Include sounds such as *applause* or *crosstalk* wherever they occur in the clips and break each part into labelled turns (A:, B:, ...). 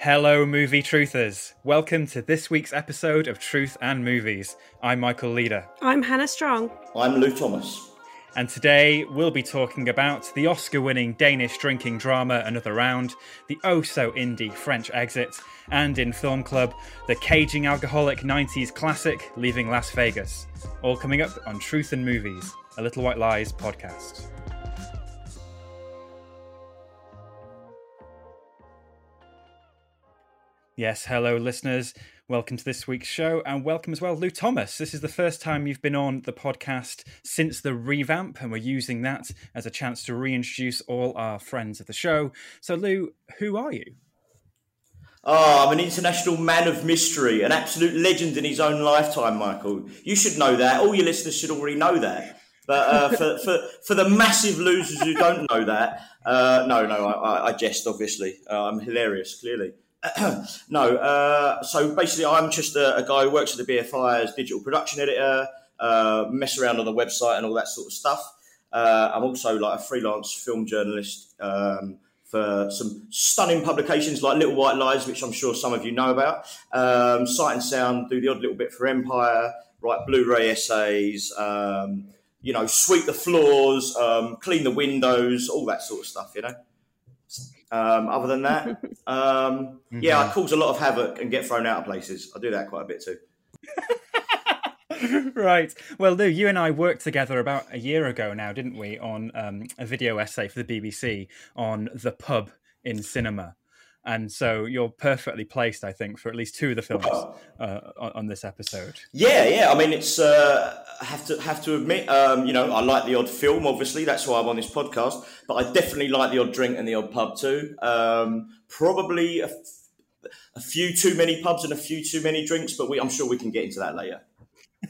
A: Hello, movie truthers. Welcome to this week's episode of Truth and Movies. I'm Michael Leader,
B: I'm Hannah Strong.
C: I'm Lou Thomas.
A: and today we'll be talking about the Oscar winning Danish drinking drama Another Round, the oh so indie French Exit, and in Film Club, the caging alcoholic 90s classic Leaving Las Vegas. All coming up on Truth and Movies, a Little White Lies podcast. Yes, hello, listeners. Welcome to this week's show, and welcome as well, Lou Thomas. This is the first time you've been on the podcast since the revamp, and we're using that as a chance to reintroduce all our friends of the show. So, Lou, who are you?
C: Ah, I'm an international man of mystery, an absolute legend in his own lifetime, Michael. You should know that. All your listeners should already know that. But uh, *laughs* for, for, for the massive losers who don't know that, uh, no, no, I, I- I jest, obviously. Uh, I'm hilarious, clearly. *clears throat* no, uh, so basically, I'm just a, a guy who works at the BFI as digital production editor, uh, mess around on the website and all that sort of stuff. Uh, I'm also like a freelance film journalist um, for some stunning publications like Little White Lies, which I'm sure some of you know about. Um, Sight and Sound, do the odd little bit for Empire, write Blu-ray essays, um, you know, sweep the floors, um, clean the windows, all that sort of stuff, you know. Um, other than that, *laughs* um, yeah, I cause a lot of havoc and get thrown out of places. I do that quite a bit too. *laughs*
A: right. Well, Lou, you and I worked together about a year ago now, didn't we, on um, a video essay for the BBC on the pub in cinema. And so you're perfectly placed, I think, for at least two of the films uh, on, on this episode.
C: Yeah, yeah. I mean, it's uh, I have to have to admit, um, you know, I like the odd film. Obviously, that's why I'm on this podcast. But I definitely like the odd drink and the odd pub too. Um, probably a, f- a few too many pubs and a few too many drinks, but we, I'm sure we can get into that later.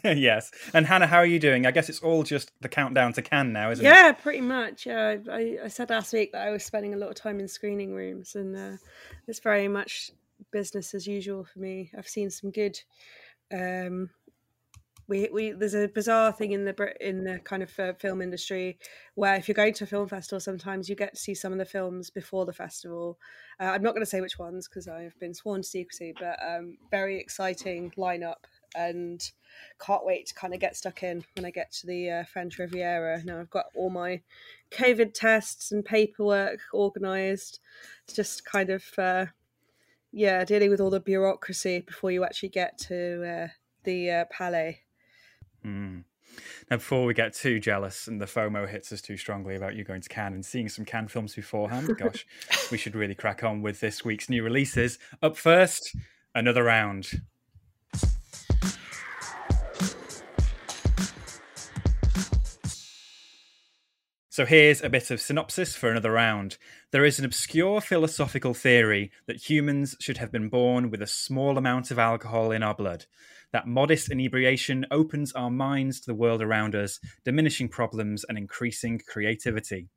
C: *laughs*
A: yes. And Hannah, how are you doing? I guess it's all just the countdown to Cannes now, isn't it?
B: Yeah, pretty much. Uh, I, I said last week that I was spending a lot of time in screening rooms, and uh, it's very much business as usual for me. I've seen some good. Um, we, we there's a bizarre thing in the in the kind of uh, film industry where if you're going to a film festival, sometimes you get to see some of the films before the festival. Uh, I'm not going to say which ones because I've been sworn to secrecy, but um, very exciting lineup and can't wait to kind of get stuck in when I get to the uh, French Riviera. Now I've got all my COVID tests and paperwork organised. It's just kind of, uh, yeah, dealing with all the bureaucracy before you actually get to uh, the uh, Palais.
A: Mm. Now, before we get too jealous and the FOMO hits us too strongly about you going to Cannes and seeing some Cannes films beforehand, *laughs* gosh, we should really crack on with this week's new releases. Up first, another round. So here's a bit of synopsis for another round. There is an obscure philosophical theory that humans should have been born with a small amount of alcohol in our blood. That modest inebriation opens our minds to the world around us, diminishing problems and increasing creativity.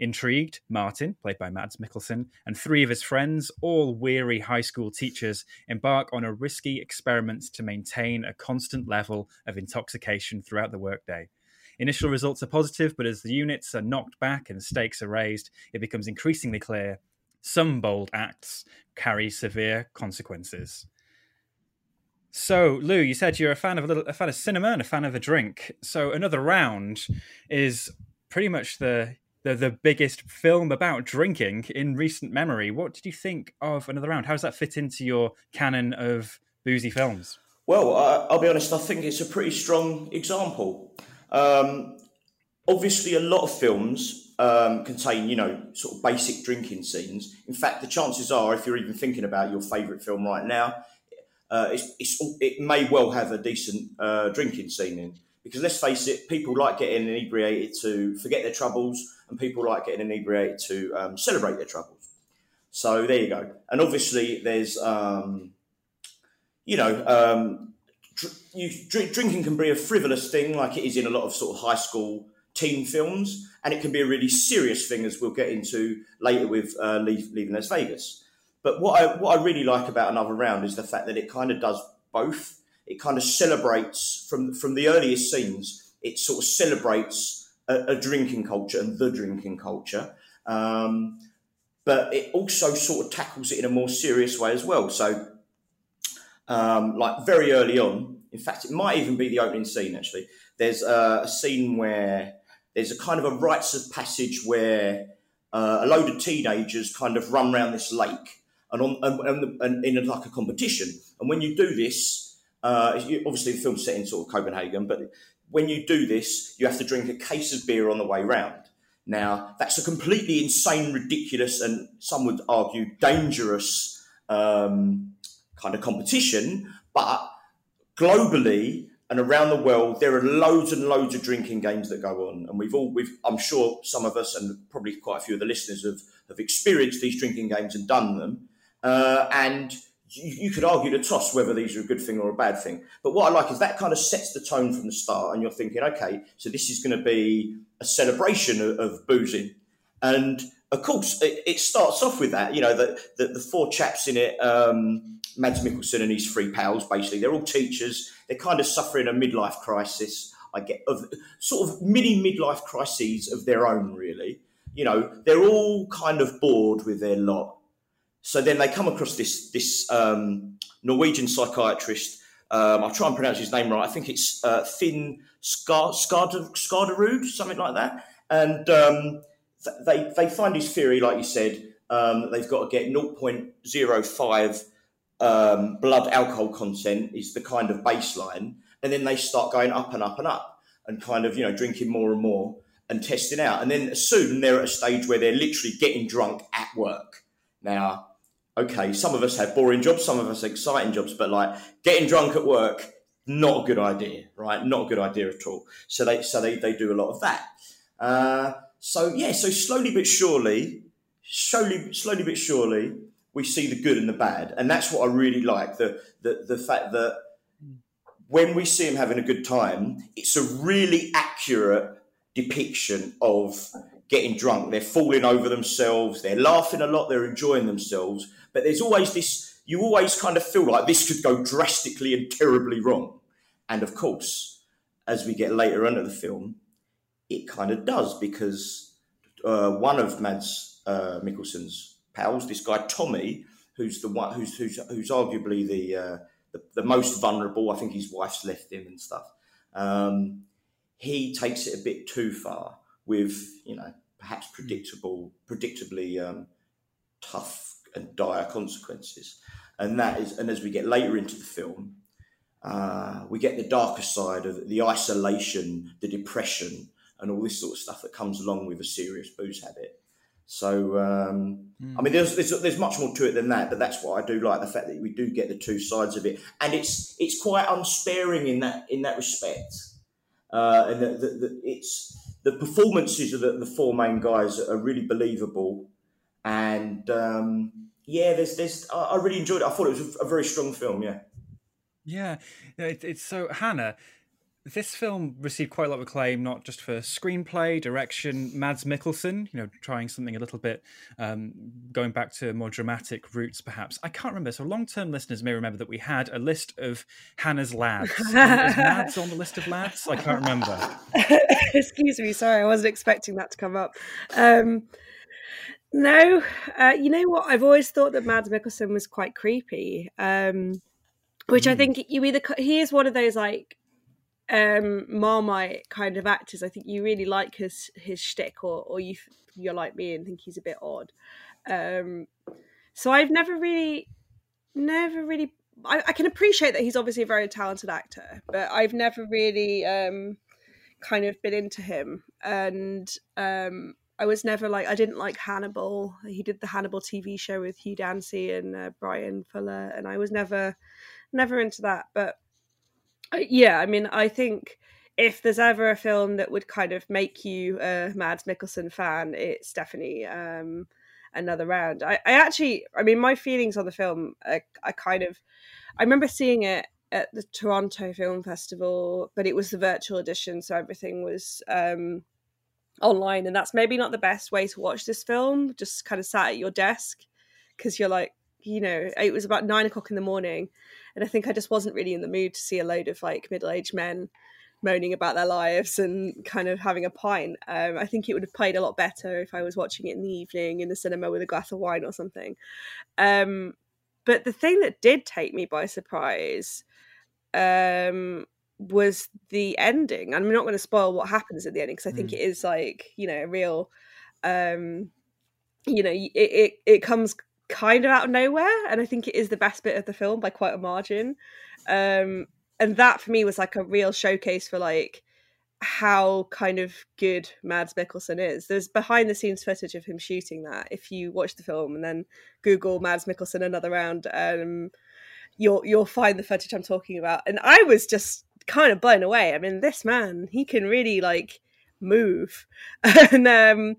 A: Intrigued, Martin, played by Mads Mikkelsen, and three of his friends, all weary high school teachers, embark on a risky experiment to maintain a constant level of intoxication throughout the workday. Initial results are positive, but as the units are knocked back and stakes are raised, it becomes increasingly clear some bold acts carry severe consequences. So, Lou, you said you're a fan of a little, a fan of cinema and a fan of a drink. So, another round is pretty much the the, the biggest film about drinking in recent memory. What did you think of another round? How does that fit into your canon of boozy films?
C: Well, uh, I'll be honest. I think it's a pretty strong example. Um, obviously, a lot of films um, contain, you know, sort of basic drinking scenes. In fact, the chances are, if you're even thinking about your favourite film right now, uh, it's, it's, it may well have a decent uh, drinking scene in. Because let's face it, people like getting inebriated to forget their troubles, and people like getting inebriated to um, celebrate their troubles. So there you go. And obviously, there's, um, you know, um, you, drink, drinking can be a frivolous thing, like it is in a lot of sort of high school teen films, and it can be a really serious thing, as we'll get into later with uh, Leave, Leaving Las Vegas. But what I what I really like about Another Round is the fact that it kind of does both. It kind of celebrates from from the earliest scenes. It sort of celebrates a, a drinking culture and the drinking culture. Um, but it also sort of tackles it in a more serious way as well. So, um, like very early on, in fact, it might even be the opening scene. Actually, there's a, a scene where there's a kind of a rites of passage where uh, a load of teenagers kind of run around this lake and on and, and, and in like a competition. And when you do this, uh, obviously the film's set in sort of Copenhagen, but when you do this, you have to drink a case of beer on the way round. Now, that's a completely insane, ridiculous, and some would argue dangerous um, kind of competition. But globally and around the world, there are loads and loads of drinking games that go on, and we've all, we've, I'm sure some of us, and probably quite a few of the listeners, have have experienced these drinking games and done them. Uh, and you, you, could argue the toss whether these are a good thing or a bad thing. But what I like is that kind of sets the tone from the start, and you're thinking, okay, so this is going to be a celebration of, of boozing, and of course, it, it, starts off with that. You know, the, the, the four chaps in it, um, Mads Mikkelsen and his three pals, basically, they're all teachers. They're kind of suffering a midlife crisis. I get of sort of mini midlife crises of their own, really. You know, they're all kind of bored with their lot. So then they come across this this um, Norwegian psychiatrist. Um, I'll try and pronounce his name right. I think it's uh, Finn Skårderud, something like that. And um, they they find his theory, like you said, um, they've got to get 0.05 um, blood alcohol content is the kind of baseline, and then they start going up and up and up, and kind of you know drinking more and more and testing out, and then soon they're at a stage where they're literally getting drunk at work. Now, okay, some of us have boring jobs, some of us exciting jobs, but like getting drunk at work, not a good idea, right? Not a good idea at all. So they so they, they do a lot of that. Uh, so yeah, so slowly but surely, slowly slowly but surely, we see the good and the bad, and that's what I really like the the the fact that when we see him having a good time, it's a really accurate depiction of getting drunk. They're falling over themselves, they're laughing a lot, they're enjoying themselves, but there's always this. You always kind of feel like this could go drastically and terribly wrong, and of course, as we get later into the film, it kind of does because uh, one of Mads uh, Mikkelsen's pals, this guy Tommy, who's the one who's who's, who's arguably the, uh, the, the most vulnerable. I think his wife's left him and stuff. Um, he takes it a bit too far with you know perhaps predictable, predictably um, tough and dire consequences. And that is, and as we get later into the film, uh, we get the darker side of the isolation, the depression, and all this sort of stuff that comes along with a serious booze habit. So, um, mm. I mean, there's, there's, there's much more to it than that, but that's what I do like the fact that we do get the two sides of it, and it's it's quite unsparing in that in that respect. Uh, and the, the, the, it's the performances of the, the, four main guys are really believable, and um, yeah, there's there's I, I really enjoyed it. I thought it was a, a very strong film. Yeah,
A: yeah, it, it's so Hannah this film received quite a lot of acclaim, not just for screenplay, direction, Mads Mikkelsen, you know, trying something a little bit um, going back to more dramatic roots, perhaps. I can't remember. So, long term listeners may remember that we had a list of Hannah's lads. *laughs* Is Mads on the list of lads? I can't remember. *laughs*
B: Excuse me. Sorry, I wasn't expecting that to come up. Um, no, uh, you know what? I've always thought that Mads Mikkelsen was quite creepy. Um, which mm. I hmm. think you either he is one of those like um Marmite kind of actors. I think you really like his his shtick, or or you you're like me and think he's a bit odd. Um, so I've never really, never really. I, I, can appreciate that he's obviously a very talented actor, but I've never really um, kind of been into him, and um, I was never like I didn't like Hannibal. He did the Hannibal TV show with Hugh Dancy and uh, Bryan Fuller, and I was never, never into that. But yeah, I mean, I think if there's ever a film that would kind of make you a Mads Mikkelsen fan, it's definitely um, another round. I, I, actually, I mean, my feelings on the film, I, I kind of, I remember seeing it at the Toronto Film Festival, but it was the virtual edition, so everything was um, online, and that's maybe not the best way to watch this film. Just kind of sat at your desk because you're like, you know, it was about nine o'clock in the morning, and I think I just wasn't really in the mood to see a load of like middle aged men moaning about their lives and kind of having a pint. Um, I think it would have played a lot better if I was watching it in the evening in the cinema with a glass of wine or something. Um, but the thing that did take me by surprise um, was the ending. I'm not going to spoil what happens at the ending because I think mm. it is like you know a real, um, you know, it, it it comes kind of out of nowhere, and I think it is the best bit of the film by quite a margin. Um, and that for me was like a real showcase for like how kind of good Mads Mikkelsen is. There's behind the scenes footage of him shooting that. If you watch the film and then Google Mads Mikkelsen another round, um, you'll you'll find the footage I'm talking about. And I was just kind of blown away. I mean, this man, he can really like move. *laughs* and um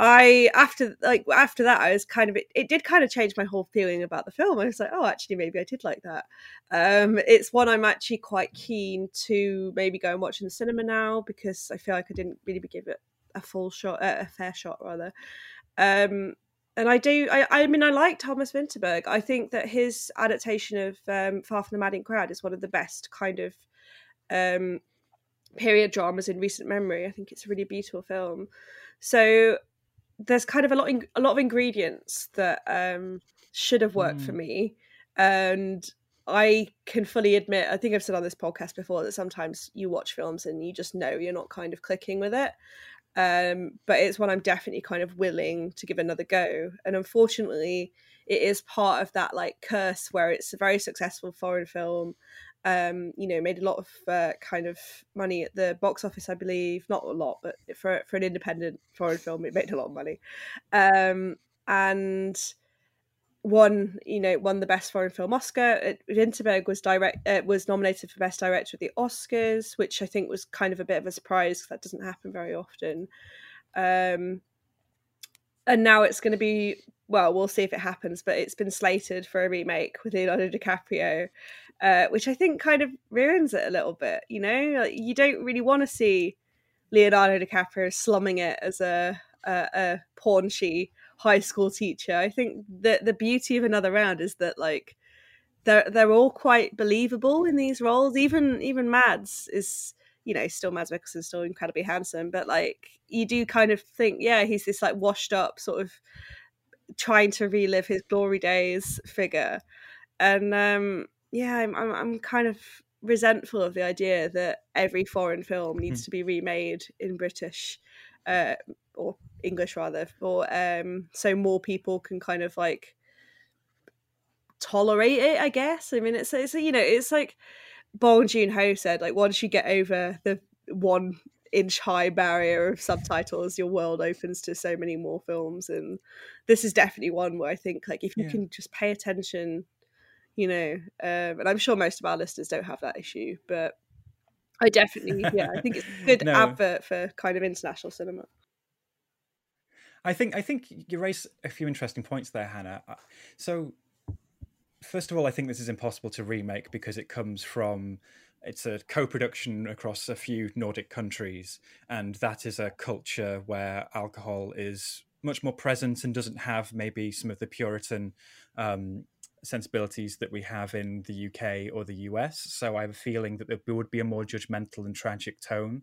B: I after like after that I was kind of it, it did kind of change my whole feeling about the film. I was like, oh, actually, maybe I did like that. Um, it's one I'm actually quite keen to maybe go and watch in the cinema now because I feel like I didn't really give it a full shot, uh, a fair shot rather. Um, and I do. I, I mean, I like Thomas Vinterberg. I think that his adaptation of um, Far from the Madding Crowd is one of the best kind of um, period dramas in recent memory. I think it's a really beautiful film. So there's kind of a lot in, a lot of ingredients that um, should have worked mm. for me, and I can fully admit. I think I've said on this podcast before that sometimes you watch films and you just know you're not kind of clicking with it. Um, but it's one I'm definitely kind of willing to give another go. And unfortunately, it is part of that like curse where it's a very successful foreign film um, you know, made a lot of uh, kind of money at the box office, I believe. Not a lot, but for for an independent foreign film, it made a lot of money. Um, and won, you know, won the best foreign film Oscar. Vinterberg was direct uh, was nominated for best director at the Oscars, which I think was kind of a bit of a surprise because that doesn't happen very often. Um, and now it's going to be well, we'll see if it happens, but it's been slated for a remake with Leonardo DiCaprio, uh, which I think kind of ruins it a little bit. You know, like, you don't really want to see Leonardo DiCaprio slumming it as a, a, a paunchy high school teacher. I think that the beauty of another round is that like they're they're all quite believable in these roles. Even even Mads is you know still Mads Mikkelsen, still incredibly handsome, but like you do kind of think, yeah, he's this like washed up sort of trying to relive his glory days figure, and um, yeah, I'm, I'm, I'm kind of resentful of the idea that every foreign film needs mm. to be remade in British uh, or English rather, for um, so more people can kind of like tolerate it. I guess. I mean, it's it's you know, it's like Bong Joon Ho said, like once you get over the one inch high barrier of subtitles, your world opens to so many more films, and this is definitely one where I think like if you yeah. can just pay attention you know um, and i'm sure most of our listeners don't have that issue but i definitely *laughs* yeah i think it's a good no. advert for kind of international cinema
A: i think i think you raise a few interesting points there hannah so first of all i think this is impossible to remake because it comes from it's a co-production across a few Nordic countries, and that is a culture where alcohol is much more present and doesn't have maybe some of the Puritan um, sensibilities that we have in the UK or the US. So I have a feeling that there would be a more judgmental and tragic tone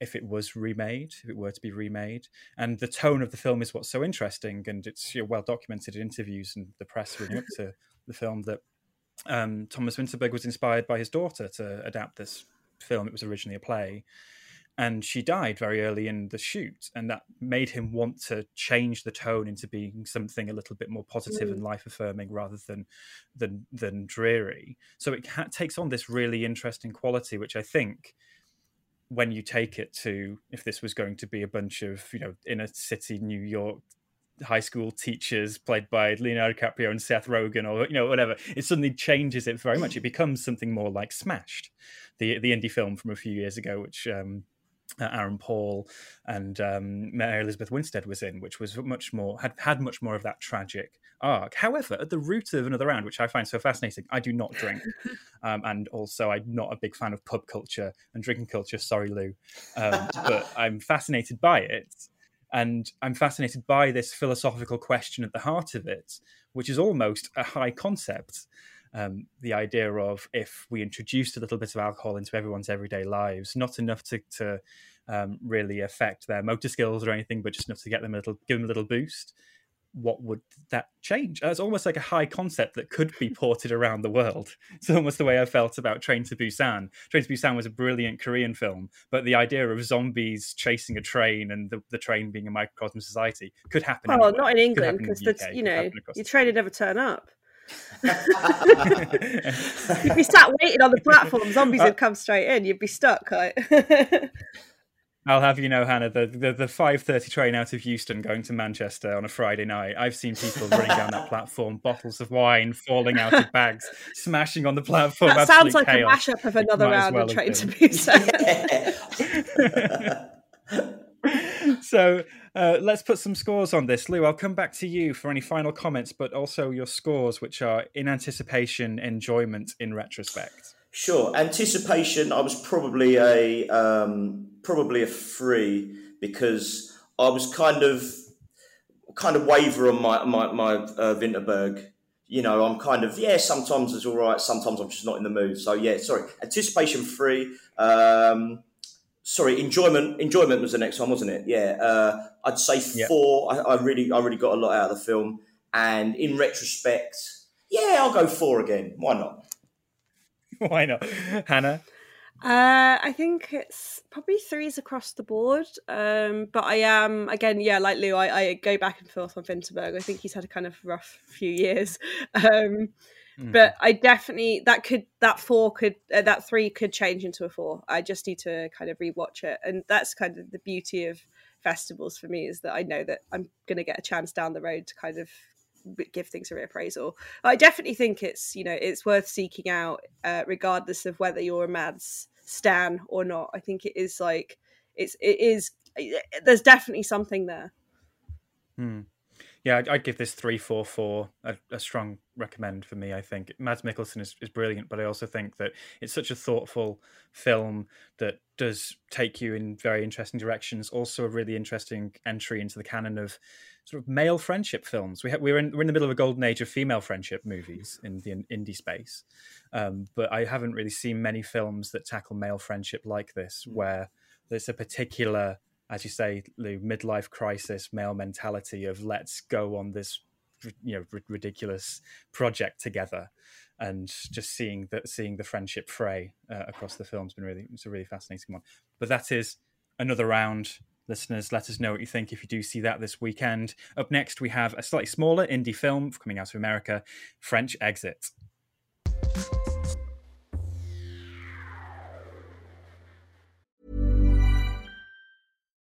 A: if it was remade, if it were to be remade. And the tone of the film is what's so interesting, and it's you know, well documented in interviews and the press leading up to *laughs* the film that um, Thomas Vinterberg was inspired by his daughter to adapt this film. It was originally a play, and she died very early in the shoot and that made him want to change the tone into being something a little bit more positive mm. and life affirming rather than than than dreary so it ha- takes on this really interesting quality which i think when you take it to if this was going to be a bunch of you know inner city new york high school teachers played by Leonardo DiCaprio and Seth Rogen or you know whatever it suddenly changes it very much it *laughs* becomes something more like Smashed the the indie film from a few years ago which um, uh, Aaron Paul and um, Mary Elizabeth Winstead was in, which was much more had had much more of that tragic arc. However, at the root of another round, which I find so fascinating, I do not drink, *laughs* um, and also I'm not a big fan of pub culture and drinking culture. Sorry, Lou, um, but *laughs* I'm fascinated by it, and I'm fascinated by this philosophical question at the heart of it, which is almost a high concept um, the idea of if we introduced a little bit of alcohol into everyone's everyday lives, not enough to, to um, really affect their motor skills or anything, but just enough to get them a little, give them a little boost. What would that change? It's almost like a high concept that could be ported around the world. It's almost the way I felt about Train to Busan. Train to Busan was a brilliant Korean film, but the idea of zombies chasing a train and the, the train being a microcosm society could happen.
B: Oh, not in England because you know your train would never turn up. You'd be sat waiting on the platform. Zombies would uh, come straight in. You'd be stuck. Right? *laughs*
A: I'll have you know, Hannah, the, the, the five thirty train out of Euston going to Manchester on a Friday night. I've seen people running down that platform, *laughs* bottles of wine falling out of bags, smashing on the platform.
B: That sounds like chaos. a mashup of another round well of Train to
A: Busan. *laughs* *laughs* so uh, let's put some scores on this. Lou, I'll come back to you for any final comments, but also your scores, which are in anticipation, enjoyment, in retrospect.
C: Sure, anticipation. I was probably a um, probably a three because I was kind of kind of waver on my my, my uh, Vinterberg. You know, I'm kind of yeah. Sometimes it's all right. Sometimes I'm just not in the mood. So yeah, sorry. Anticipation three. Um, sorry, enjoyment. Enjoyment was the next one, wasn't it? Yeah, uh, I'd say four. Yep. I, I, really, I really got a lot out of the film, and in retrospect, yeah, I'll go four again. Why not? *laughs*
A: Why not, Hannah?
B: Uh, I think it's probably threes across the board. Um, but I am again, yeah, like Lou, I, I, go back and forth on Vinterberg. I think he's had a kind of rough few years. *laughs* Um, Mm. But I definitely that could that four could uh, that three could change into a four. I just need to kind of rewatch it, and that's kind of the beauty of festivals for me is that I know that I'm going to get a chance down the road to kind of give things a reappraisal. I definitely think it's you know it's worth seeking out, uh, regardless of whether you're a Mads stan or not. I think it is like it's it is. There's definitely something there.
A: Hmm yeah, I'd, I'd, give this three, four, four a, a, strong recommend for me. I think Mads Mikkelsen is, is brilliant, but I also think that it's such a thoughtful film that does take you in very interesting directions. Also, a really interesting entry into the canon of sort of male friendship films. We ha- we're in we're in the middle of a golden age of female friendship movies in the indie space, um, but I haven't really seen many films that tackle male friendship like this, where there's a particular as you say, Lou, midlife crisis, male mentality of let's go on this, you know, r- ridiculous project together, and just seeing that seeing the friendship fray uh, across the film has been really it's a really fascinating one. But that is another round. Listeners, let us know what you think if you do see that this weekend. Up next, we have a slightly smaller indie film coming out of America, French Exit.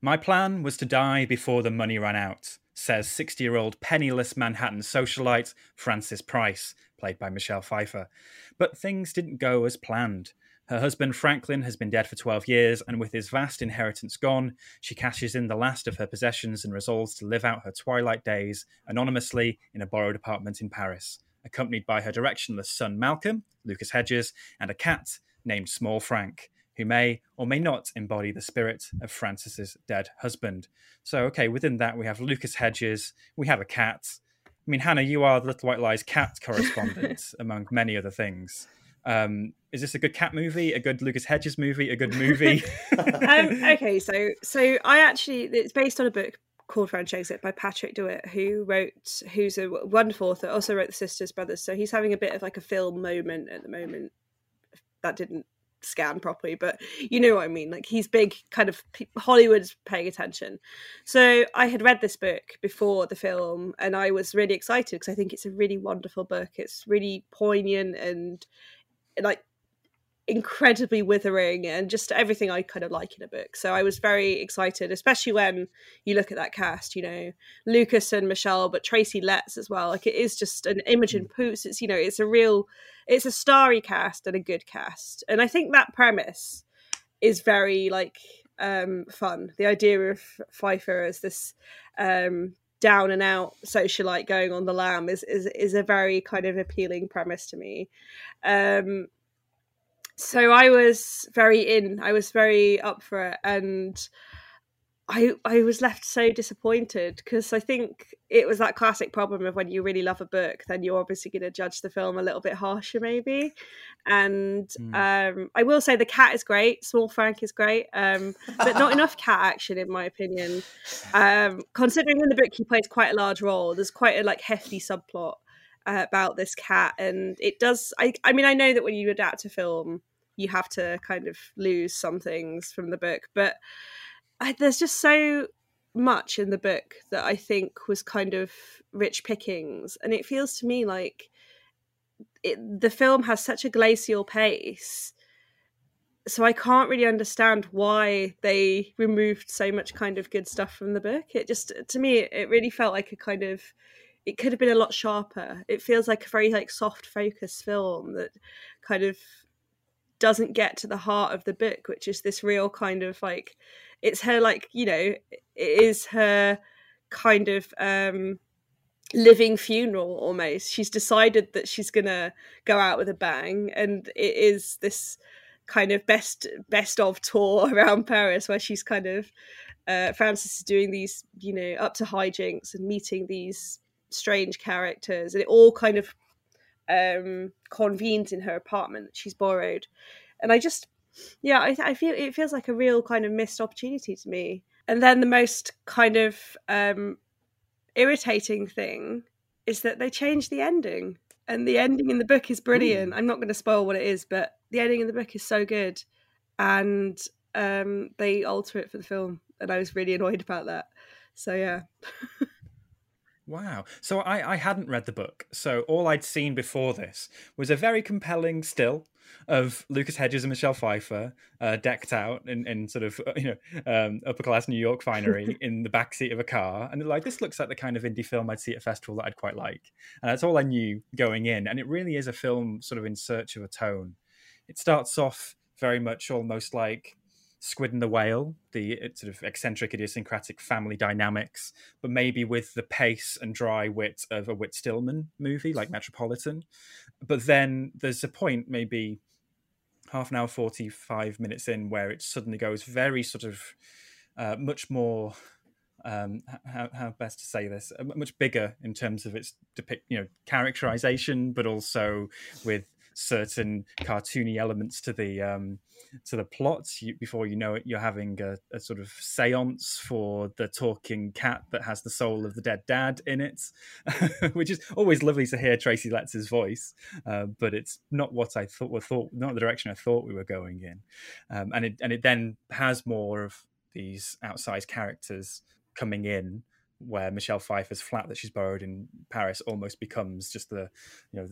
A: My plan was to die before the money ran out, says 60 year old penniless Manhattan socialite Frances Price, played by Michelle Pfeiffer. But things didn't go as planned. Her husband Franklin has been dead for 12 years, and with his vast inheritance gone, she cashes in the last of her possessions and resolves to live out her twilight days anonymously in a borrowed apartment in Paris, accompanied by her directionless son Malcolm, Lucas Hedges, and a cat named Small Frank, who may or may not embody the spirit of Frances's dead husband. So, okay, within that we have Lucas Hedges, we have a cat. I mean, Hannah, you are the Little White Lies cat *laughs* correspondent, among many other things. Um, is this a good cat movie? A good Lucas Hedges movie? A good movie? *laughs* *laughs*
B: um, okay, so so I actually it's based on a book called French Exit by Patrick DeWitt, who wrote, who's a wonderful author, also wrote The Sisters Brothers. So he's having a bit of like a film moment at the moment. That didn't scan properly, but you know what I mean. Like he's big, kind of Hollywood's paying attention. So I had read this book before the film, and I was really excited because I think it's a really wonderful book. It's really poignant and like incredibly withering and just everything I kind of like in a book. So I was very excited, especially when you look at that cast, you know, Lucas and Michelle, but Tracy Letts as well. Like it is just an Imogen
A: Mm.
B: Poots. It's, you know, it's a real, it's a starry cast and a good cast. And I think that premise is very like um fun. The idea of Pfeiffer as this um down and out socialite going on the lam is is is a very kind of appealing premise to me. Um so I was very in. I was very up for it, and I I was left so disappointed because I think it was that classic problem of when you really love a book, then you're obviously going to judge the film a little bit harsher, maybe. And um, I will say the cat is great. Small Frank is great, um, but not enough cat action, in my opinion. Um, considering in the book he plays quite a large role, there's quite a like hefty subplot uh, about this cat, and it does. I I mean, I know that when you adapt a film, you have to kind of lose some things from the book, but I, there's just so much in the book that I think was kind of rich pickings, and it feels to me like it, the film has such a glacial pace. So I can't really understand why they removed so much kind of good stuff from the book. It just to me it really felt like a kind of it could have been a lot sharper. It feels like a very like soft focus film that kind of doesn't get to the heart of the book, which is this real kind of like it's her like you know it is her kind of um living funeral almost she's decided that she's gonna go out with a bang and it is this kind of best best of tour *laughs* around paris where she's kind of uh frances is doing these you know up to hijinks and meeting these strange characters and it all kind of um convenes in her apartment that she's borrowed. And i just yeah I, I feel it feels like a real kind of missed opportunity to me. And then the most kind of um irritating thing is that they changed the ending and the ending in the book is brilliant. I'm not going to spoil what it is but the ending in the book is so good and um they alter it for the film and i was really annoyed about that. So yeah *laughs*
A: Wow. So I, I hadn't read the book. So all I'd seen before this was a very compelling still of Lucas Hedges and Michelle Pfeiffer uh, decked out in, in sort of you know um, upper class New York finery *laughs* in the backseat of a car, and like this looks like the kind of indie film I'd see at a festival that I'd quite like. And that's all I knew going in, and it really is a film sort of in search of a tone. It starts off very much almost like Squid and the Whale, the sort of eccentric, idiosyncratic family dynamics, but maybe with the pace and dry wit of a Whit Stillman movie like Metropolitan. But then there's a point, maybe half an hour, 45 minutes in, where it suddenly goes very sort of uh, much more. Um, how, how best to say this? Uh, much bigger in terms of its depict, you know, characterization, but also with certain cartoony elements to the um, to the plot. You, before you know it, you're having a, a, sort of séance for the talking cat that has the soul of the dead dad in it, *laughs* which is always lovely to hear Tracy Letts' voice. Uh, but it's not what I thought. Were thought not the direction I thought we were going in, um, and it and it then has more of these outsized characters coming in where Michelle Pfeiffer's flat that she's borrowed in Paris almost becomes just the, you know,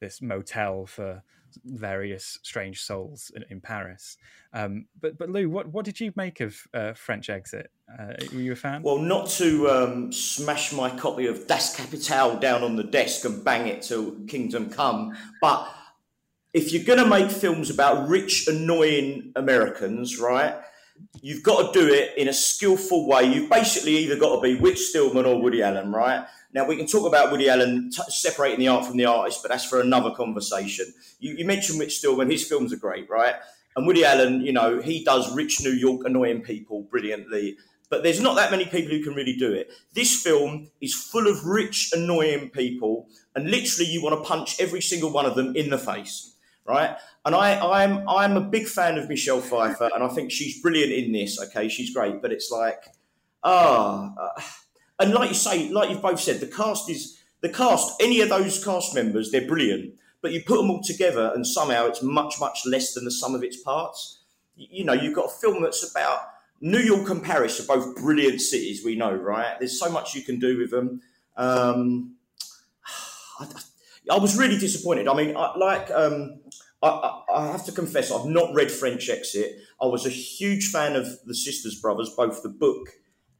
A: this motel for various strange souls in, in Paris. Um, but but Lou, what what did you make of uh, French Exit? Uh, were you a fan?
C: Well, not to um, smash my copy of Das Kapital down on the desk and bang it till Kingdom Come, but if you're going to make films about rich, annoying Americans, right? You've got to do it in a skillful way. You've basically either got to be Whit Stillman or Woody Allen, right? Now we can talk about Woody Allen t- separating the art from the artist, but that's for another conversation. You, you mentioned Whit Stillman; his films are great, right? And Woody Allen, you know, he does rich New York annoying people brilliantly. But there's not that many people who can really do it. This film is full of rich, annoying people, and literally you want to punch every single one of them in the face, right? And I, I'm I'm a big fan of Michelle Pfeiffer, and I think she's brilliant in this. Okay, she's great, but it's like, ah. Oh, and like you say, like you've both said, the cast is the cast. Any of those cast members, they're brilliant. But you put them all together, and somehow it's much, much less than the sum of its parts. You know, you've got a film that's about New York and Paris are both brilliant cities. We know, right? There's so much you can do with them. Um, *sighs* I, I, was really disappointed. I mean, I, like um, I, I, have to confess, I've not read French Exit. I was a huge fan of the Sisters Brothers, both the book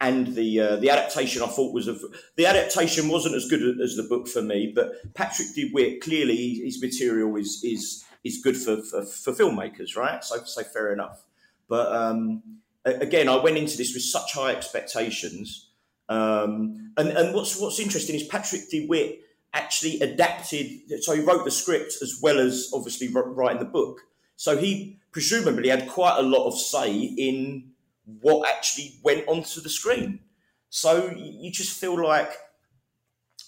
C: and the uh, the adaptation I thought was a the adaptation wasn't as good as the book for me, but Patrick DeWitt clearly his material is is is good for, for, for filmmakers, right? So so fair enough. But um, again, I went into this with such high expectations, um, and and what's what's interesting is Patrick DeWitt actually adapted. So he wrote the script as well as obviously writing the book. So he presumably had quite a lot of say in what actually went onto the screen. So you just feel like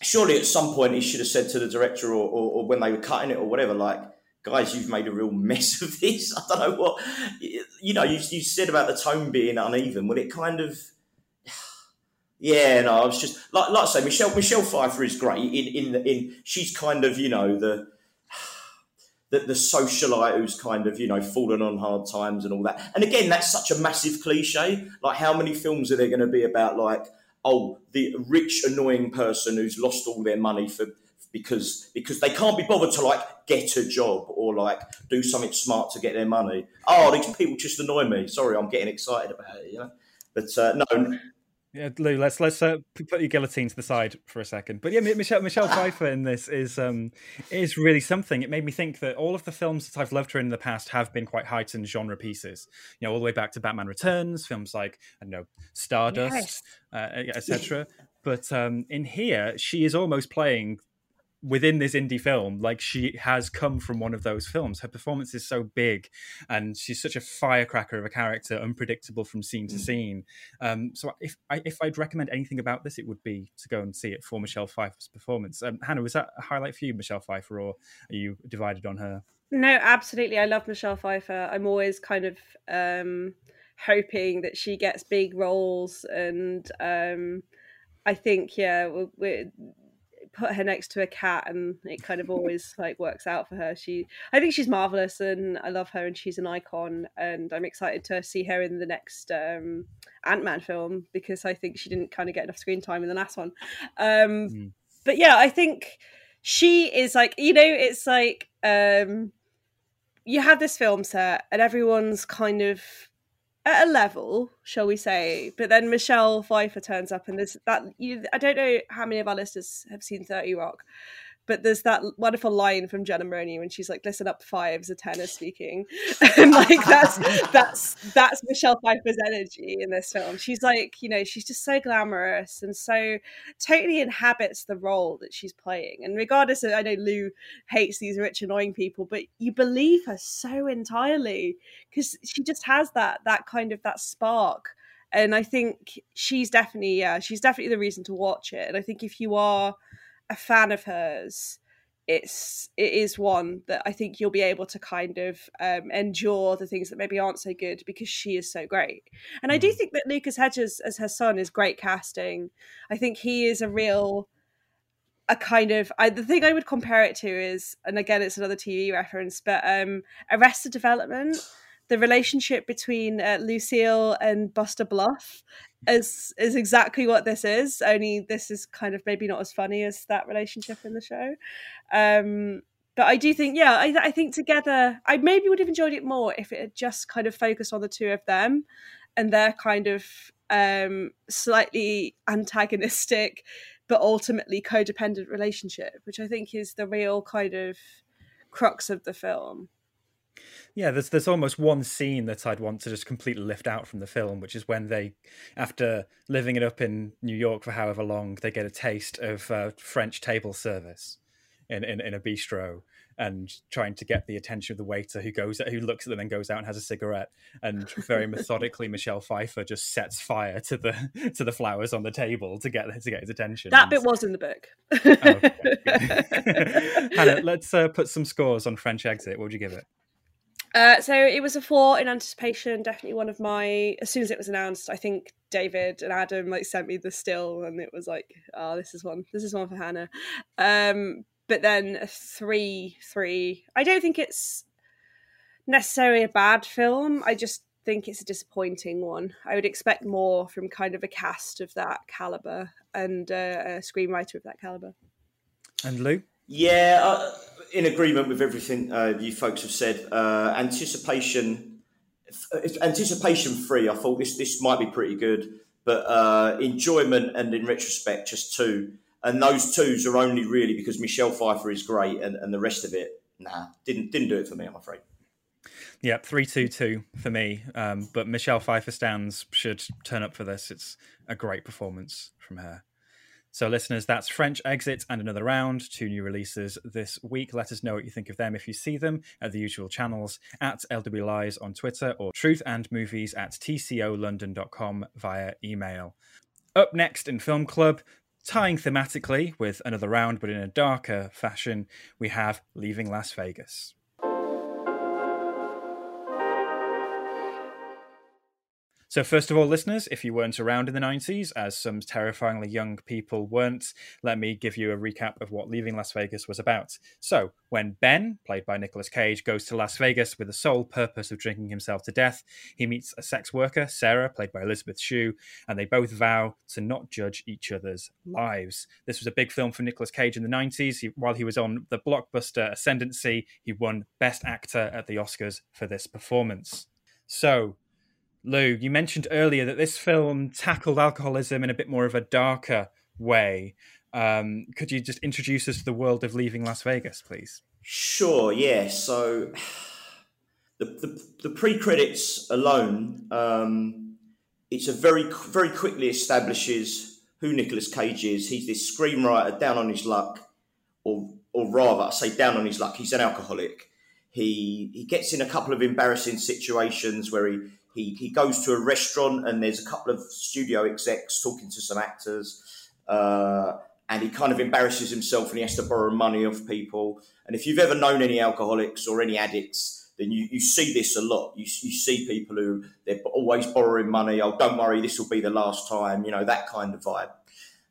C: surely at some point he should have said to the director or, or, or, when they were cutting it or whatever, like, guys, you've made a real mess of this. *laughs* I don't know what, you know, you, you said about the tone being uneven. Well, it kind of, yeah, no, I was just like, like I say, Michelle Michelle Pfeiffer is great in in in she's kind of you know the *sighs* the, the socialite who's kind of, you know, fallen on hard times and all that. And again, that's such a massive cliche. Like, how many films are there going to be about, like, oh, the rich, annoying person who's lost all their money for because because they can't be bothered to like get a job or like do something smart to get their money. Oh, these people just annoy me. Sorry, I'm getting excited about it, you know. But uh, no,
A: yeah, Lou, let's let's uh, put your guillotine to the side for a second. But yeah, Michelle Michelle Pfeiffer in this is um is really something. It made me think that all of the films that I've loved her in the past have been quite heightened genre pieces. You know, all the way back to Batman Returns, films like I don't know Stardust, yes. uh, etc. *laughs* But um, in here, she is almost playing within this indie film like she has come from one of those films. Her performance is so big and she's such a firecracker of a character unpredictable from scene to mm. scene. Um, so if I, if i'd recommend anything about this it would be to go and see it for michelle pfeiffer's performance. Um, hannah was that a highlight for you michelle pfeiffer or are you divided on her?
B: No absolutely. I love michelle pfeiffer. I'm always kind of um, hoping that she gets big roles and um, i think yeah we're, we're put her next to a cat and it kind of always like works out for her she i think she's marvelous and i love her and she's an icon and i'm excited to see her in the next um, ant-man film because i think she didn't kind of get enough screen time in the last one um, mm. but yeah i think she is like you know it's like um, you have this film set and everyone's kind of at a level, shall we say? But then Michelle Pfeiffer turns up, and there's that. You, I don't know how many of our listeners have seen Thirty Rock, but there's that wonderful line from Jenna Maroney when she's like, "Listen up, fives, a tenor speaking," *laughs* and like that's *laughs* that's that's Michelle Pfeiffer's energy in this film. She's like, you know, she's just so glamorous and so totally inhabits the role that she's playing. And regardless of, I know Lou hates these rich, annoying people, but you believe her so entirely because she just has that that kind of that spark. And I think she's definitely, yeah, she's definitely the reason to watch it. And I think if you are a fan of hers, it's it is one that I think you'll be able to kind of um, endure the things that maybe aren't so good because she is so great. And I do mm. think that Lucas Hedges as her son is great casting. I think he is a real a kind of I, the thing I would compare it to is, and again it's another TV reference, but um, Arrested Development the relationship between uh, Lucille and Buster Bluth is is exactly what this is. Only this is kind of maybe not as funny as that relationship in the show. Um, but I do think, yeah, I, I think together, I maybe would have enjoyed it more if it had just kind of focused on the two of them and their kind of um, slightly antagonistic, but ultimately codependent relationship, which I think is the real kind of crux of the film.
A: Yeah, there's there's almost one scene that I'd want to just completely lift out from the film, which is when they, after living it up in New York for however long, they get a taste of uh, French table service in, in, in a bistro and trying to get the attention of the waiter who goes who looks at them and goes out and has a cigarette and very *laughs* methodically Michelle Pfeiffer just sets fire to the *laughs* to the flowers on the table to get to get his attention.
B: That bit was in the book.
A: okay, *laughs* Hannah, let's uh, put some scores on French Exit. What would you give it?
B: Uh, so it was a four in anticipation. Definitely one of my. As soon as it was announced, I think David and Adam like sent me the still, and it was like, oh, this is one. This is one for Hannah. Um, but then a three, three. I don't think it's necessarily a bad film. I just think it's a disappointing one. I would expect more from kind of a cast of that caliber and uh, a screenwriter of that caliber.
A: And Lou.
C: Yeah, uh, in agreement with everything uh, you folks have said. Uh, anticipation, anticipation free. I thought this this might be pretty good, but uh, enjoyment and in retrospect, just two. And those twos are only really because Michelle Pfeiffer is great, and, and the rest of it, nah, didn't didn't do it for me. I'm afraid.
A: Yep, three two two for me. Um, but Michelle Pfeiffer stands should turn up for this. It's a great performance from her. So, listeners, that's French Exit and Another Round, two new releases this week. Let us know what you think of them if you see them at the usual channels at LW Lies on Twitter or Truth and Movies at tcolondon.com via email. Up next in Film Club, tying thematically with Another Round but in a darker fashion, we have Leaving Las Vegas. So, first of all, listeners, if you weren't around in the 90s, as some terrifyingly young people weren't, let me give you a recap of what Leaving Las Vegas was about. So, when Ben, played by Nicolas Cage, goes to Las Vegas with the sole purpose of drinking himself to death, he meets a sex worker, Sarah, played by Elizabeth Shue, and they both vow to not judge each other's lives. This was a big film for Nicolas Cage in the 90s. He, while he was on the blockbuster Ascendancy, he won Best Actor at the Oscars for this performance. So, Lou, you mentioned earlier that this film tackled alcoholism in a bit more of a darker way. Um, could you just introduce us to the world of leaving Las Vegas, please?
C: Sure. Yeah. So the the, the pre credits alone, um, it's a very very quickly establishes who Nicolas Cage is. He's this screenwriter down on his luck, or or rather, I say down on his luck. He's an alcoholic. He he gets in a couple of embarrassing situations where he he, he goes to a restaurant and there's a couple of studio execs talking to some actors. Uh, and he kind of embarrasses himself and he has to borrow money off people. And if you've ever known any alcoholics or any addicts, then you, you see this a lot. You, you see people who they're always borrowing money. Oh, don't worry, this will be the last time. You know that kind of vibe.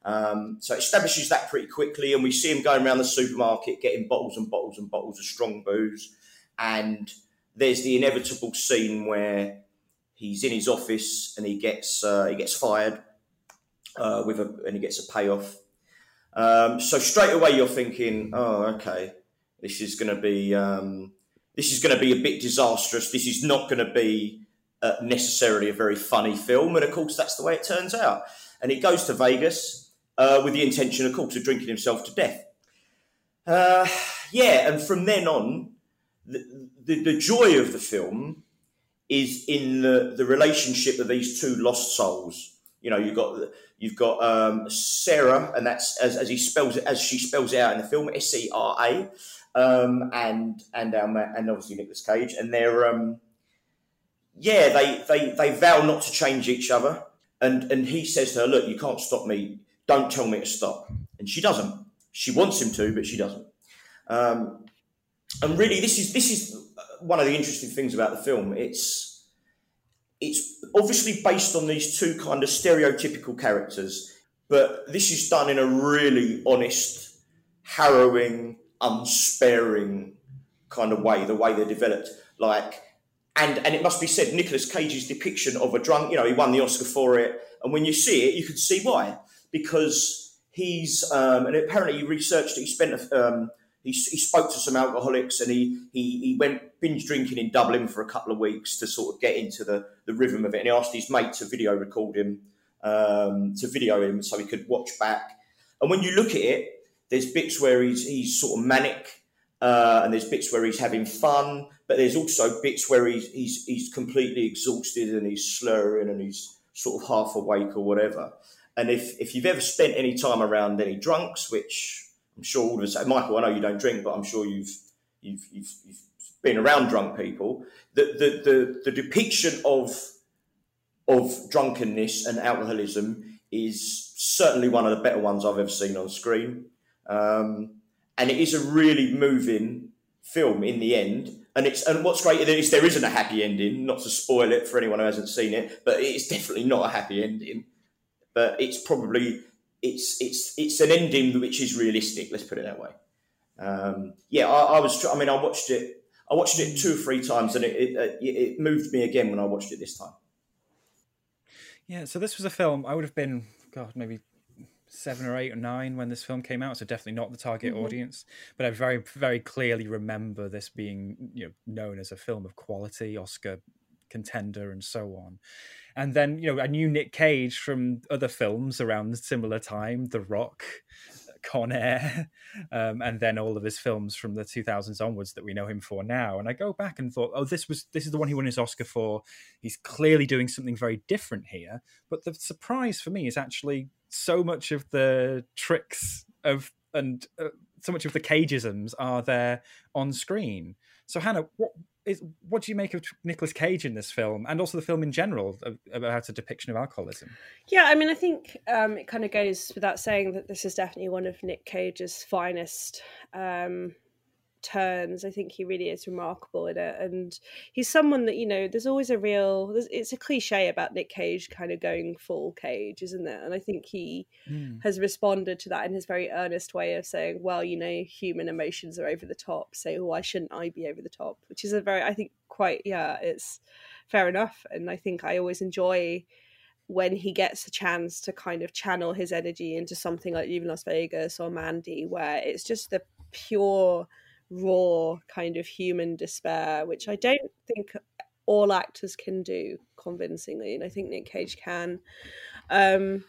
C: Um, so it establishes that pretty quickly, and we see him going around the supermarket getting bottles and bottles and bottles of strong booze. And there's the inevitable scene where he's in his office and he gets uh, he gets fired uh, with a and he gets a payoff. Um, so straight away you're thinking, oh, okay, this is going to be um, this is going to be a bit disastrous. This is not going to be uh, necessarily a very funny film, and of course that's the way it turns out. And it goes to Vegas uh, with the intention, of course, of drinking himself to death. Uh, yeah, and from then on, the, the, the joy of the film is in the, the relationship of these two lost souls. You know, you've got you've got um, Sarah, and that's as, as he spells it as she spells it out in the film, S E R A, um, and and our and obviously Nicolas Cage, and they're um, yeah, they they they vow not to change each other, and and he says to her, "Look, you can't stop me. Don't tell me to stop." And she doesn't. She wants him to, but she doesn't. Um, and really, this is this is one of the interesting things about the film. It's it's obviously based on these two kind of stereotypical characters, but this is done in a really honest, harrowing, unsparing kind of way. The way they're developed, like, and and it must be said, Nicolas Cage's depiction of a drunk. You know, he won the Oscar for it, and when you see it, you can see why because he's um, and apparently he researched. It. He spent um, he, he spoke to some alcoholics and he, he, he went binge drinking in Dublin for a couple of weeks to sort of get into the, the rhythm of it. And he asked his mate to video record him, um, to video him so he could watch back. And when you look at it, there's bits where he's, he's sort of manic uh, and there's bits where he's having fun, but there's also bits where he's, he's, he's completely exhausted and he's slurring and he's sort of half awake or whatever. And if, if you've ever spent any time around any drunks, which I'm sure all of us, Michael, I know you don't drink, but I'm sure you've you've you've, you've been around drunk people. The, the the the depiction of of drunkenness and alcoholism is certainly one of the better ones I've ever seen on screen, um, and it is a really moving film in the end. And it's and what's great is there isn't a happy ending. Not to spoil it for anyone who hasn't seen it, but it's definitely not a happy ending. But it's probably it's it's it's an ending which is realistic. Let's put it that way. Um, yeah, I, I, was. I mean, I watched it. I watched it two or three times, and it, it, it moved me again when I watched it this time.
A: Yeah, so this was a film I would have been, God, maybe seven or eight or nine when this film came out, so definitely not the target mm-hmm. audience. But I very, very clearly remember this being, you know, known as a film of quality, Oscar contender, and so on. And then, you know, I knew Nick Cage from other films around similar time, The Rock, Con Air, *laughs* um, and then all of his films from the 2000s onwards that we know him for now. And I go back and thought, oh, this was this is the one he won his Oscar for. He's clearly doing something very different here. But the surprise for me is actually so much of the tricks of and uh, so much of the cageisms are there on screen. So Hannah, what is what do you make of Nicolas Cage in this film, and also the film in general about a depiction of alcoholism?
B: Yeah, I mean, I think um, it kind of goes without saying that this is definitely one of Nick Cage's finest um, turns. I think he really is remarkable in it, and he's someone that you know. There's always a real. It's a cliche about Nick Cage kind of going full Cage, isn't it? And I think he mm. has responded to that in his very earnest way of saying, "Well, you know, human emotions are over the top, so why shouldn't I be over the top?" Which is a very, I think, quite yeah, it's fair enough, and I think I always enjoy when he gets a chance to kind of channel his energy into something like even Las Vegas or Mandy, where it's just the pure raw kind of human despair, which I don't think all actors can do convincingly, and I think Nick Cage can. Um,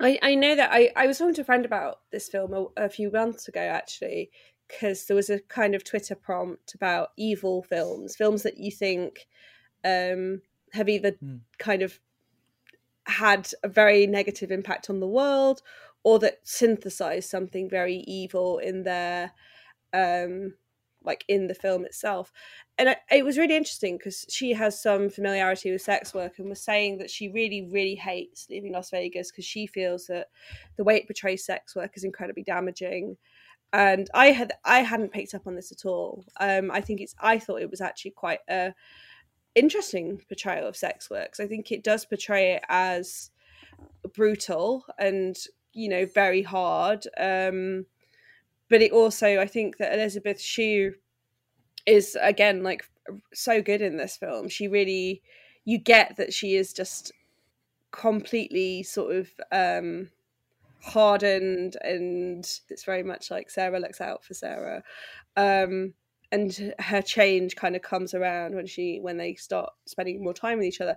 B: I, I know that I, I was talking to a friend about this film a, a few months ago actually because there was a kind of Twitter prompt about evil films, films that you think um, have either mm. kind of had a very negative impact on the world or that synthesize something very evil in their um, like in the film itself. And it was really interesting because she has some familiarity with sex work and was saying that she really, really hates leaving Las Vegas because she feels that the way it portrays sex work is incredibly damaging. And I had I hadn't picked up on this at all. Um, I think it's I thought it was actually quite a interesting portrayal of sex work. So I think it does portray it as brutal and you know very hard. Um, but it also, I think that Elizabeth Shue is again like so good in this film. She really, you get that she is just completely sort of um hardened and it's very much like Sarah looks out for Sarah. Um and her change kind of comes around when she when they start spending more time with each other.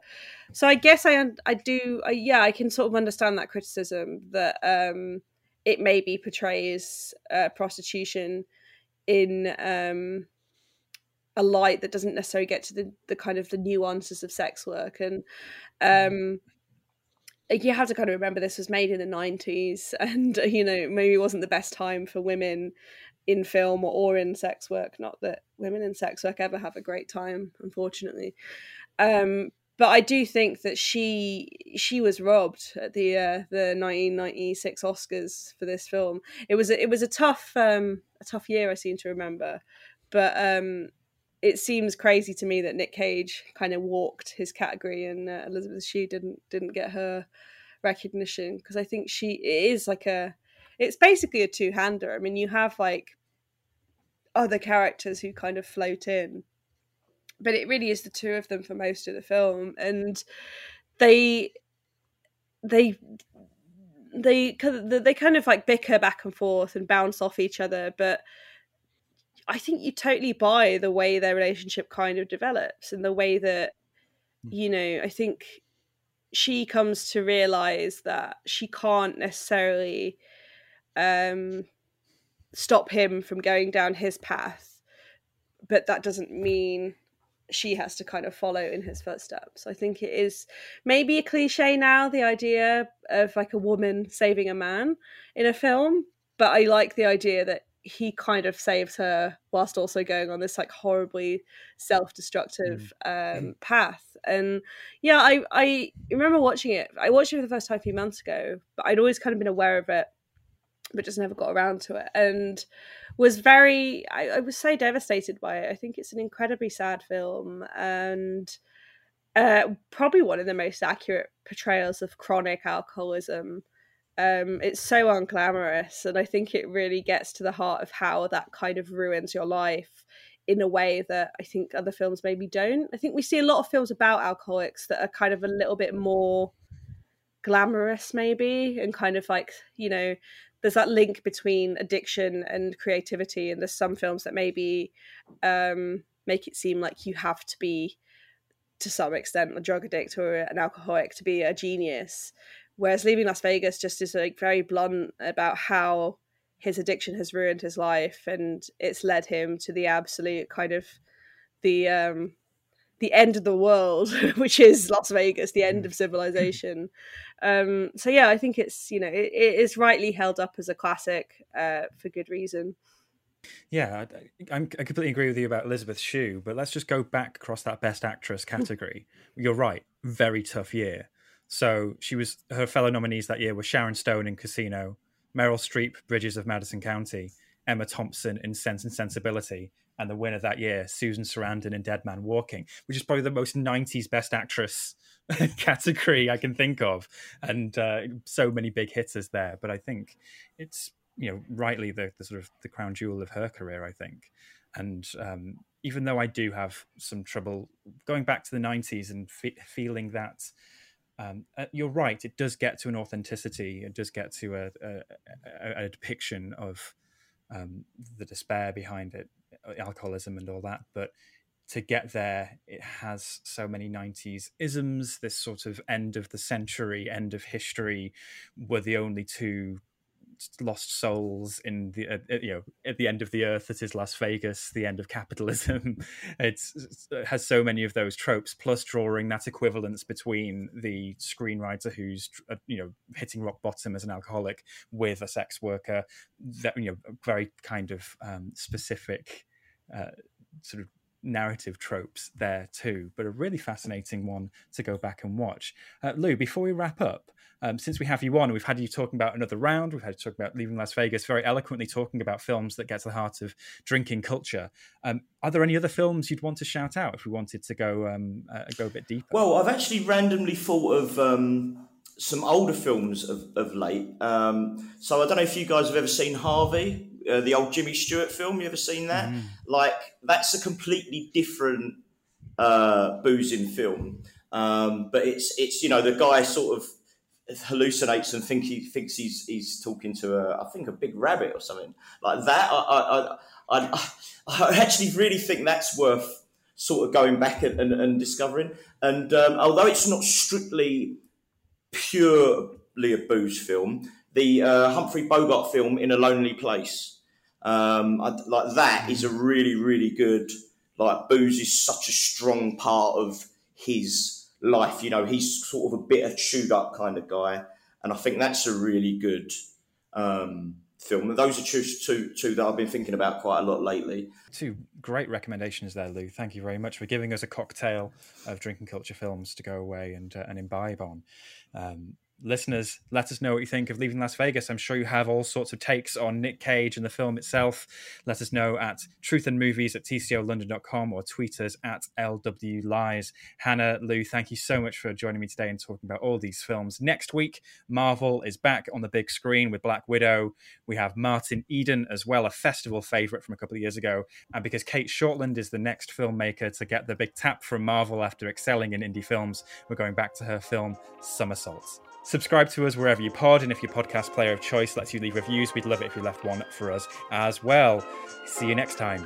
B: So I guess I I do I, yeah I can sort of understand that criticism that um it maybe portrays uh, prostitution in um a light that doesn't necessarily get to the, the kind of the nuances of sex work. And um you have to kind of remember this was made in the 90s *laughs* and you know maybe it wasn't the best time for women in film or in sex work. Not that women in sex work ever have a great time unfortunately. Um, but I do think that she she was robbed at the uh, the 1996 Oscars for this film. It was a, it was a tough um, a tough year I seem to remember, but um, it seems crazy to me that Nick Cage kind of walked his category and uh, Elizabeth Shue didn't didn't get her recognition because I think she it is like a it's basically a two hander. I mean, you have like other characters who kind of float in, but it really is the two of them for most of the film, and they they they they kind of like bicker back and forth and bounce off each other, but I think you totally buy the way their relationship kind of develops and the way that hmm. you know I think she comes to realize that she can't necessarily um, stop him from going down his path, but that doesn't mean she has to kind of follow in his footsteps. I think it is maybe a cliche now, the idea of like a woman saving a man in a film, but I like the idea that he kind of saves her whilst also going on this like horribly self-destructive mm. um, path and yeah I, I remember watching it i watched it for the first time a few months ago but i'd always kind of been aware of it but just never got around to it and was very I, I was so devastated by it i think it's an incredibly sad film and uh, probably one of the most accurate portrayals of chronic alcoholism um, it's so unglamorous, and I think it really gets to the heart of how that kind of ruins your life in a way that I think other films maybe don't. I think we see a lot of films about alcoholics that are kind of a little bit more glamorous, maybe, and kind of like, you know, there's that link between addiction and creativity, and there's some films that maybe um, make it seem like you have to be, to some extent, a drug addict or an alcoholic to be a genius. Whereas leaving Las Vegas just is like very blunt about how his addiction has ruined his life and it's led him to the absolute kind of the um the end of the world, *laughs* which is Las Vegas, the end mm. of *laughs* civilization. Um, so yeah, I think it's you know it, it is rightly held up as a classic uh, for good reason.
A: Yeah, I, I, completely agree with you about Elizabeth Shue, but let's just go back across that Best Actress category. You're right, very tough year. So she was her fellow nominees that year were Sharon Stone in Casino, Meryl Streep, Bridges of Madison County, Emma Thompson in Sense and Sensibility, and the winner that year, Susan Sarandon in Dead Man Walking, which is probably the most '90s Best Actress *laughs* category I can think of, and uh, so many big hitters there. But I think it's you know rightly the, the sort of the crown jewel of her career. I think, and um, even though I do have some trouble going back to the '90s and fe- feeling that um, uh, you're right. It does get to an authenticity. It does get to a, a, a depiction of um, the despair behind it, uh, alcoholism, and all that. But to get there, it has so many 90s isms. This sort of end of the century, end of history were the only two lost souls in the uh, you know at the end of the earth that is Las Vegas, the end of capitalism. *laughs* it's, it has so many of those tropes, plus drawing that equivalence between the screenwriter who's uh, you know hitting rock bottom as an alcoholic with a sex worker. That you know very kind of um, specific. Uh, sort of narrative tropes there too, but a really fascinating one to go back and watch. Uh, Lou, before we wrap up, um, since we have you on, we've had you talking about another round. We've had you talk about leaving Las Vegas, very eloquently talking about films that get to the heart of drinking culture. Um, are there any other films you'd want to shout out if we wanted to go um, uh, go a bit deeper?
C: Well, I've actually randomly thought of um, some older films of, of late. Um, so I don't know if you guys have ever seen Harvey, uh, the old Jimmy Stewart film. You ever seen that? Mm. Like that's a completely different uh, boozing film. Um, but it's it's you know the guy sort of hallucinates and think he thinks he's he's talking to a I think a big rabbit or something like that. I I, I, I actually really think that's worth sort of going back and, and, and discovering. And um, although it's not strictly purely a booze film, the uh, Humphrey Bogart film In a Lonely Place, um, I, like that is a really really good. Like booze is such a strong part of his life. You know, he's sort of a bit of chewed up kind of guy, and I think that's a really good um, film. Those are two, two, two that I've been thinking about quite a lot lately.
A: Two great recommendations there, Lou. Thank you very much for giving us a cocktail of drinking culture films to go away and uh, and imbibe on. Um, listeners, let us know what you think of Leaving Las Vegas. I'm sure you have all sorts of takes on Nick Cage and the film itself. Let us know at truthandmovies at tcolondon.com or tweet us at LW Lies. Hannah, Lou, thank you so much for joining me today and talking about all these films. Next week, Marvel is back on the big screen with Black Widow. We have Martin Eden as well, a festival favorite from a couple of years ago. And because Cate Shortland is the next filmmaker to get the big tap from Marvel after excelling in indie films, we're going back to her film Somersaults. Subscribe to us wherever you pod, and if your podcast player of choice lets you leave reviews, we'd love it if you left one for us as well. See you next time.